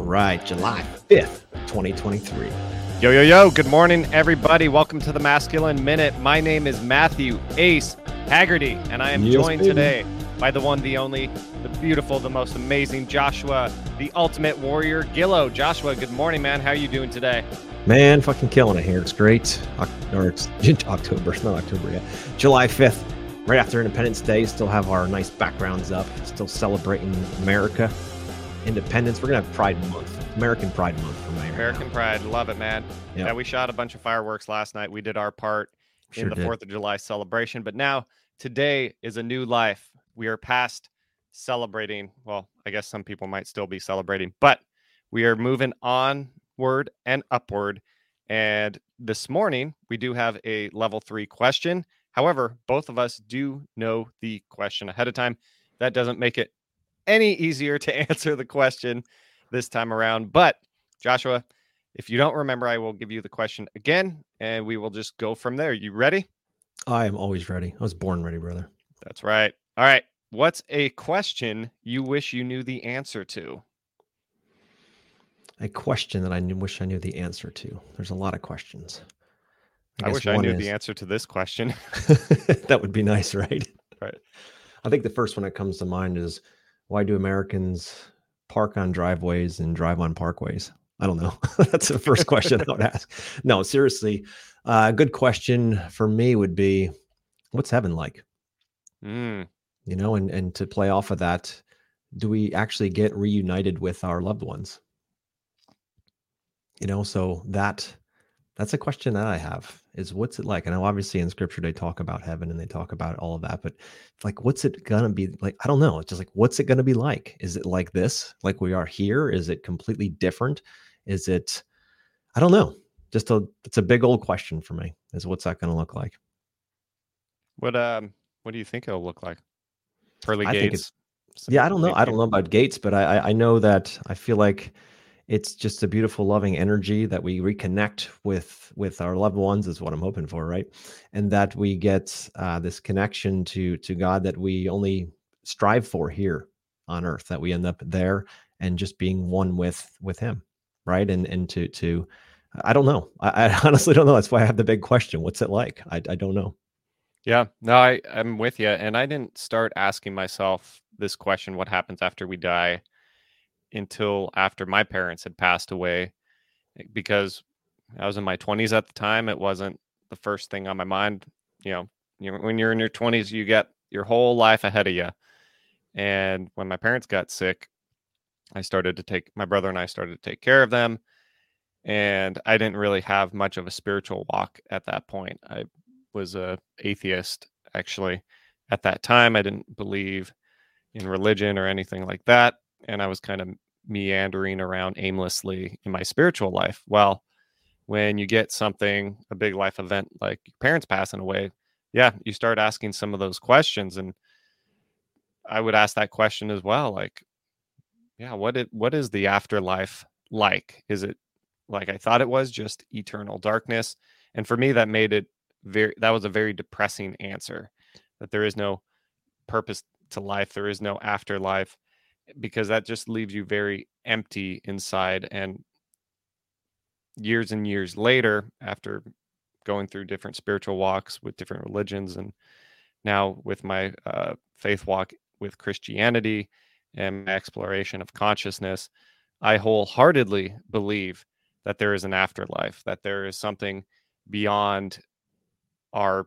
All right, July 5th, 2023. Yo, yo, yo. Good morning, everybody. Welcome to the Masculine Minute. My name is Matthew Ace Haggerty, and I am Yes, joined baby. today by the one, the only, the beautiful, the most amazing Joshua, the ultimate warrior, Gillo. Joshua, good morning, man. How are you doing today? Man, fucking killing it here. It's great. Oc- Or it's October. It's not October yet. July 5th, right after Independence Day. Still have our nice backgrounds up. Still celebrating America. Independence. We're going to have Pride Month. American Pride Month for Mayor. American Pride. Love it, man. Yep. Yeah, we shot a bunch of fireworks last night. We did our part Sure in the did. 4th of July celebration. But now, today is a new life. We are past celebrating. Well, I guess some people might still be celebrating, but we are moving onward and upward. And this morning, we do have a level three question. However, both of us do know the question ahead of time. That doesn't make it any easier to answer the question this time around. But, Joshua, if you don't remember, I will give you the question again and we will just go from there. You ready? I am always ready. I was born ready, brother. That's right. All right. What's a question you wish you knew the answer to? A question that I knew, wish I knew the answer to. There's a lot of questions. I, guess wish I knew is- the answer to this question. that would be nice, right? Right. I think the first one that comes to mind is why do Americans park on driveways and drive on parkways? I don't know. That's the first question I would ask. No, seriously, uh, a good question for me would be, what's heaven like? Mm, You know, and and to play off of that, do we actually get reunited with our loved ones? You know, so that that's a question that I have is what's it like? And obviously in scripture they talk about heaven and they talk about all of that, but like what's it gonna be like? I don't know. It's just like what's it gonna be like? Is it like this, like we are here? Is it completely different? Is it I don't know. Just a it's a big old question for me. Is what's that gonna look like? what um what do you think it'll look like? Pearly I think gates. Yeah, I don't know. I don't know about Gates, but I I- I know that I feel like it's just a beautiful, loving energy that we reconnect with with our loved ones is what I'm hoping for, right? And that we get uh, this connection to to God that we only strive for here on Earth. That we end up there and just being one with with Him, right? And and to to I don't know. I, I honestly don't know. That's why I have the big question. What's it like? I I don't know. Yeah, no, I, I'm with you. And I didn't start asking myself this question what happens after we die until after my parents had passed away eh, because I was in my 20s at the time. It wasn't the first thing on my mind. You know, you when you're in your 20s, you get your whole life ahead of you. And when my parents got sick, I started to take my brother and I started to take care of them. And I didn't really have much of a spiritual walk at that point. I was a atheist actually at that time i didn't believe in religion or anything like that and i was kind of meandering around aimlessly in my spiritual life. Well when you get something a big life event like your parents passing away yeah you start asking some of those questions and i would ask that question as well like yeah what it what is the afterlife like? Is it like i thought it was just eternal darkness? And for me that made it very that was a very depressing answer that there is no purpose to life there is no afterlife because that just leaves you very empty inside and years and years later after going through different spiritual walks with different religions and now with my uh, faith walk with christianity and my exploration of consciousness i wholeheartedly believe that there is an afterlife that there is something beyond our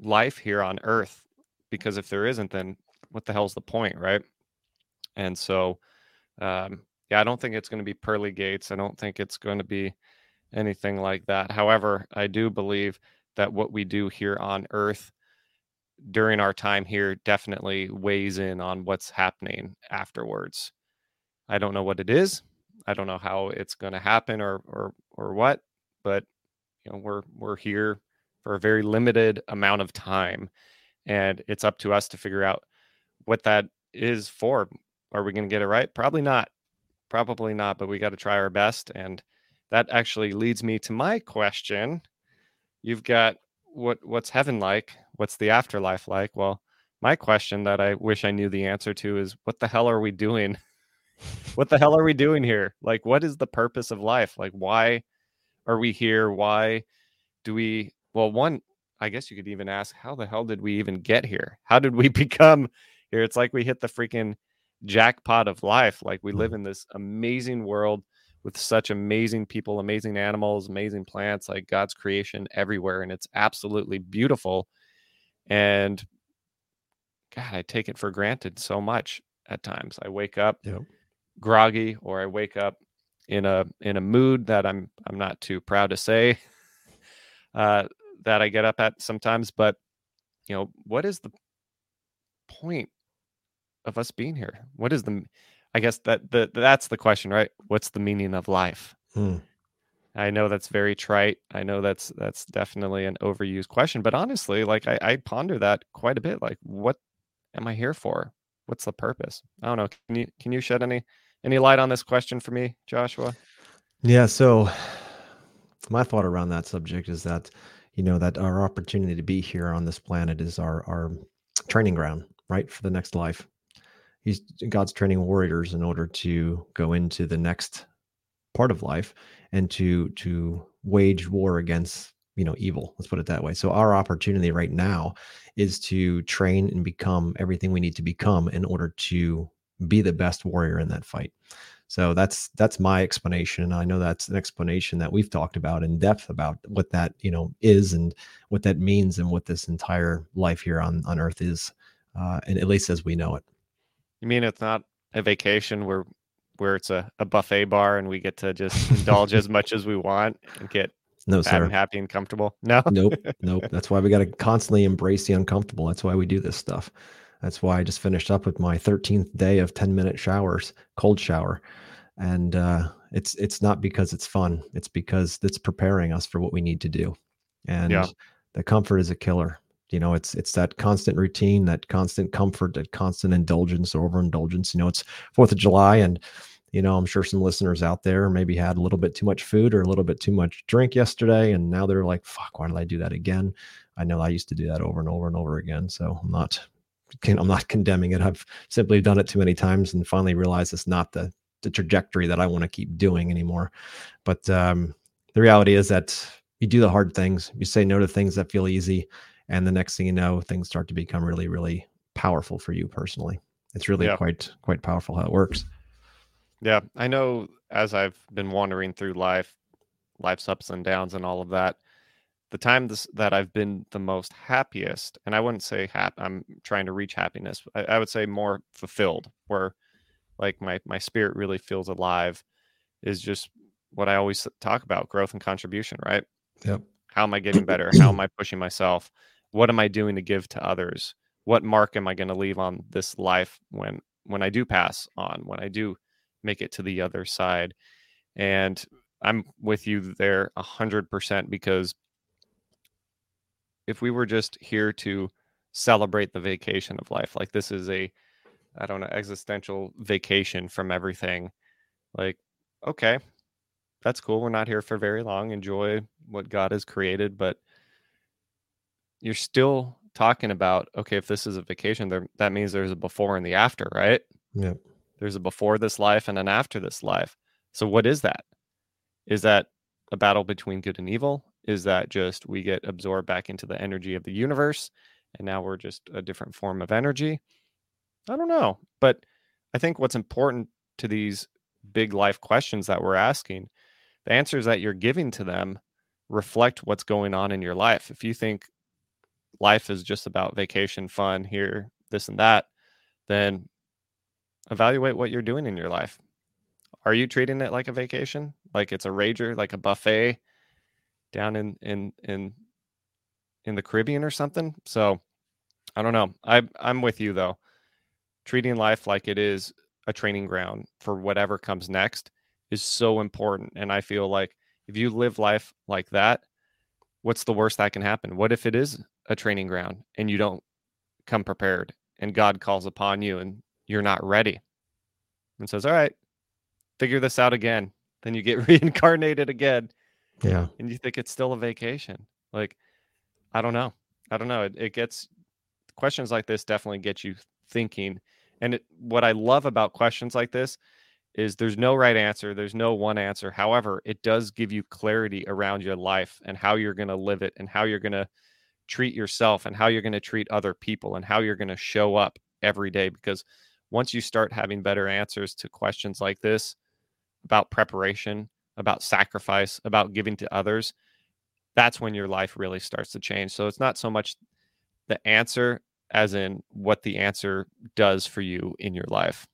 life here on earth because if there isn't then what the hell's the point right and so um yeah i don't think it's going to be pearly gates i don't think it's going to be anything like that. However i do believe that what we do here on earth during our time here definitely weighs in on what's happening afterwards. I don't know what it is i don't know how it's going to happen or or or what but you know we're we're here for a very limited amount of time and it's up to us to figure out what that is for are we going to get it right probably not probably not but we got to try our best and that actually leads me to my question you've got what what's heaven like what's the afterlife like well my question that i wish i knew the answer to is what the hell are we doing what the hell are we doing here? Like, what is the purpose of life? Like, why are we here? Why do we? Well, one, I guess you could even ask, how the hell did we even get here? How did we become here? It's like we hit the freaking jackpot of life. Like, we live mm. in this amazing world with such amazing people, amazing animals, amazing plants, like God's creation everywhere. And it's absolutely beautiful. And God, I take it for granted so much at times. I wake up yep. groggy or I wake up in a in a mood that I'm I'm not too proud to say uh, that I get up at sometimes. But you know, what is the point of us being here? What is the I guess that the that's the question, right? What's the meaning of life? Hmm. I know that's very trite. I know that's that's definitely an overused question, but honestly, like I, I ponder that quite a bit. Like, what am I here for? What's the purpose? I don't know. Can you can you shed any any light on this question for me, Joshua? Yeah. So my thought around that subject is that you know that our opportunity to be here on this planet is our our training ground, right, for the next life. He's God's training warriors in order to go into the next part of life and to to wage war against you know evil let's put it that way. So our opportunity right now is to train and become everything we need to become in order to be the best warrior in that fight. So that's that's my explanation i know that's an explanation that we've talked about in depth about what that you know is and what that means and what this entire life here on on earth is uh, and at least as we know it you mean it's not a vacation where where it's a, a buffet bar and we get to just indulge as much as we want and get no, fat sir. and happy and comfortable. No, nope, nope. That's why we got to constantly embrace the uncomfortable. That's why we do this stuff. That's why I just finished up with my 13th day of 10 minute showers, cold shower, and uh, it's it's not because it's fun. It's because it's preparing us for what we need to do, and yeah. the comfort is a killer. You know, it's it's that constant routine, that constant comfort, that constant indulgence or overindulgence. You know, it's Fourth of July and you know, I'm sure some listeners out there maybe had a little bit too much food or a little bit too much drink yesterday, and now they're like, "Fuck, why did I do that again?" I know I used to do that over and over and over again, so I'm not, I'm not condemning it. I've simply done it too many times and finally realized it's not the the trajectory that I want to keep doing anymore. But um, the reality is that you do the hard things, you say no to things that feel easy, and the next thing you know, things start to become really, really powerful for you personally. It's really yeah. quite quite powerful how it works. Yeah, I know as I've been wandering through life, life's ups and downs and all of that, the time this, that I've been the most happiest, and I wouldn't say happy, I'm trying to reach happiness. I, I would say more fulfilled, where like my my spirit really feels alive, is just what I always talk about: growth and contribution. Right? Yep. How am I getting better? How am I pushing myself? What am I doing to give to others? What mark am I going to leave on this life when when I do pass on? When I do make it to the other side. And I'm with you there a hundred percent because if we were just here to celebrate the vacation of life, like this is a, I don't know, existential vacation from everything. Like, okay, that's cool. We're not here for very long. Enjoy what God has created, but you're still talking about okay, if this is a vacation, there that means there's a before and the after, right? Yeah. There's a before this life and an after this life. So what is that? Is that a battle between good and evil? Is that just we get absorbed back into the energy of the universe and now we're just a different form of energy? I don't know. But I think what's important to these big life questions that we're asking, the answers that you're giving to them reflect what's going on in your life. If you think life is just about vacation, fun, here, this and that, then evaluate what you're doing in your life. Are you treating it like a vacation, like it's a rager, like a buffet down in in in in the Caribbean or something? So I don't know. I I'm with you though. Treating life like it is a training ground for whatever comes next is so important. And I feel like if you live life like that, what's the worst that can happen? What if it is a training ground and you don't come prepared and God calls upon you and you're not ready and says, All right, figure this out again. Then you get reincarnated again. Yeah. And you think it's still a vacation. Like, I don't know. I don't know. It, it gets questions like this definitely get you thinking. And it, what I love about questions like this is there's no right answer, there's no one answer. However, it does give you clarity around your life and how you're going to live it and how you're going to treat yourself and how you're going to treat other people and how you're going to show up every day because once you start having better answers to questions like this about preparation, about sacrifice, about giving to others, that's when your life really starts to change. So it's not so much the answer as in what the answer does for you in your life.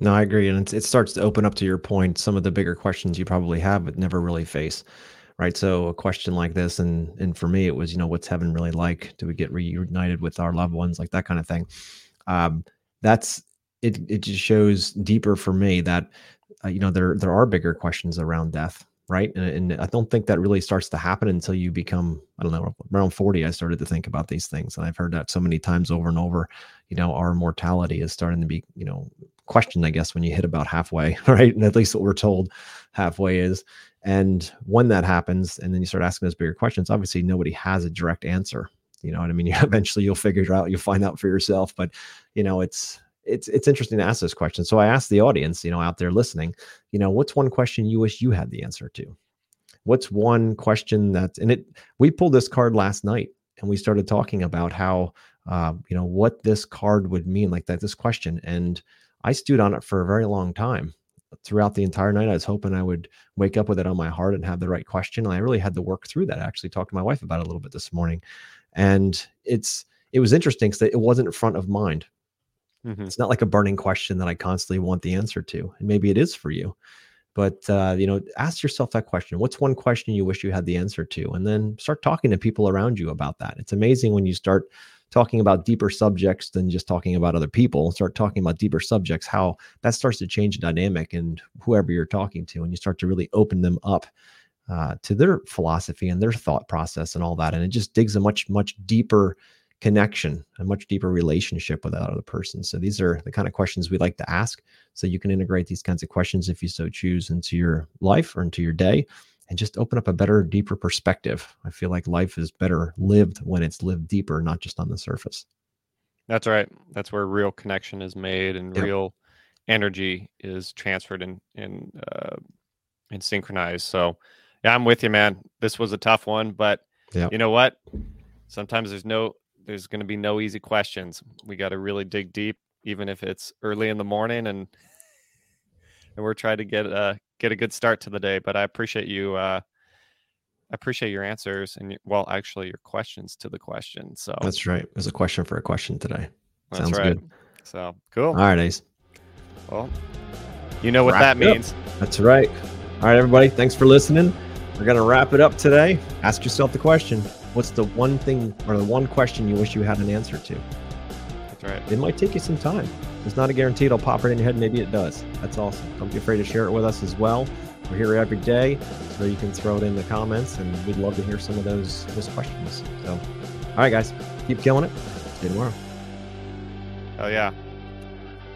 No, I agree, and it starts to open up to your point some of the bigger questions you probably have but never really face, right? So a question like this, and and for me, it was you know what's heaven really like? Do we get reunited with our loved ones, like that kind of thing? Um, that's it. It just shows deeper for me that uh, you know there there are bigger questions around death right and, and, i don't think that really starts to happen until you become i don't know around 40 i started to think about these things and i've heard that so many times over and over you know our mortality is starting to be you know questioned i guess when you hit about halfway right? And at least what we're told halfway is. And when that happens and then you start asking those bigger questions obviously nobody has a direct answer. You know what i mean? You, eventually you'll figure it out you'll find out for yourself. But you know it's it's it's interesting to ask those questions. So I asked the audience, you know, out there listening, you know, what's one question you wish you had the answer to? What's one question that and it we pulled this card last night and we started talking about how uh, you know what this card would mean, like that this question, and I stewed on it for a very long time. Throughout the entire night, I was hoping I would wake up with it on my heart and have the right question. And I really had to work through that. I actually talked to my wife about it a little bit this morning, and it's it was interesting because it wasn't front of mind Mm-hmm. It's not like a burning question that I constantly want the answer to. And maybe it is for you. But uh, you know, ask yourself that question. What's one question you wish you had the answer to? And then start talking to people around you about that. It's amazing when you start talking about deeper subjects than just talking about other people. Start talking about deeper subjects, how that starts to change the dynamic and whoever you're talking to, and you start to really open them up uh, to their philosophy and their thought process and all that. And it just digs a much, much deeper connection, a much deeper relationship with that other person. So these are the kind of questions we like to ask. So you can integrate these kinds of questions if you so choose into your life or into your day and just open up a better, deeper perspective. I feel like life is better lived when it's lived deeper, not just on the surface. That's right. That's where real connection is made and yep. real energy is transferred and and uh, and synchronized. So yeah, I'm with you, man. This was a tough one, but yep. you know what? Sometimes there's no there's going to be no easy questions. We got to really dig deep, even if it's early in the morning, and and we're trying to get a get a good start to the day. But I appreciate you. Uh, I appreciate your answers and your, well, actually, your questions to the question. So that's right. There's a question for a question today. That's Sounds right. good. So cool. All right, Ace. Well, you know what wrap that means. Up. That's right. All right, everybody. Thanks for listening. We're gonna wrap it up today. Ask yourself the question what's the one thing or the one question you wish you had an answer to? That's right. It might take you some time. It's not a guarantee it'll pop right in your head. Maybe it does. That's awesome. Don't be afraid to share it with us as well. We're here every day, so you can throw it in the comments, and we'd love to hear some of those those questions. So, all right, guys, keep killing it. See you tomorrow. Oh yeah.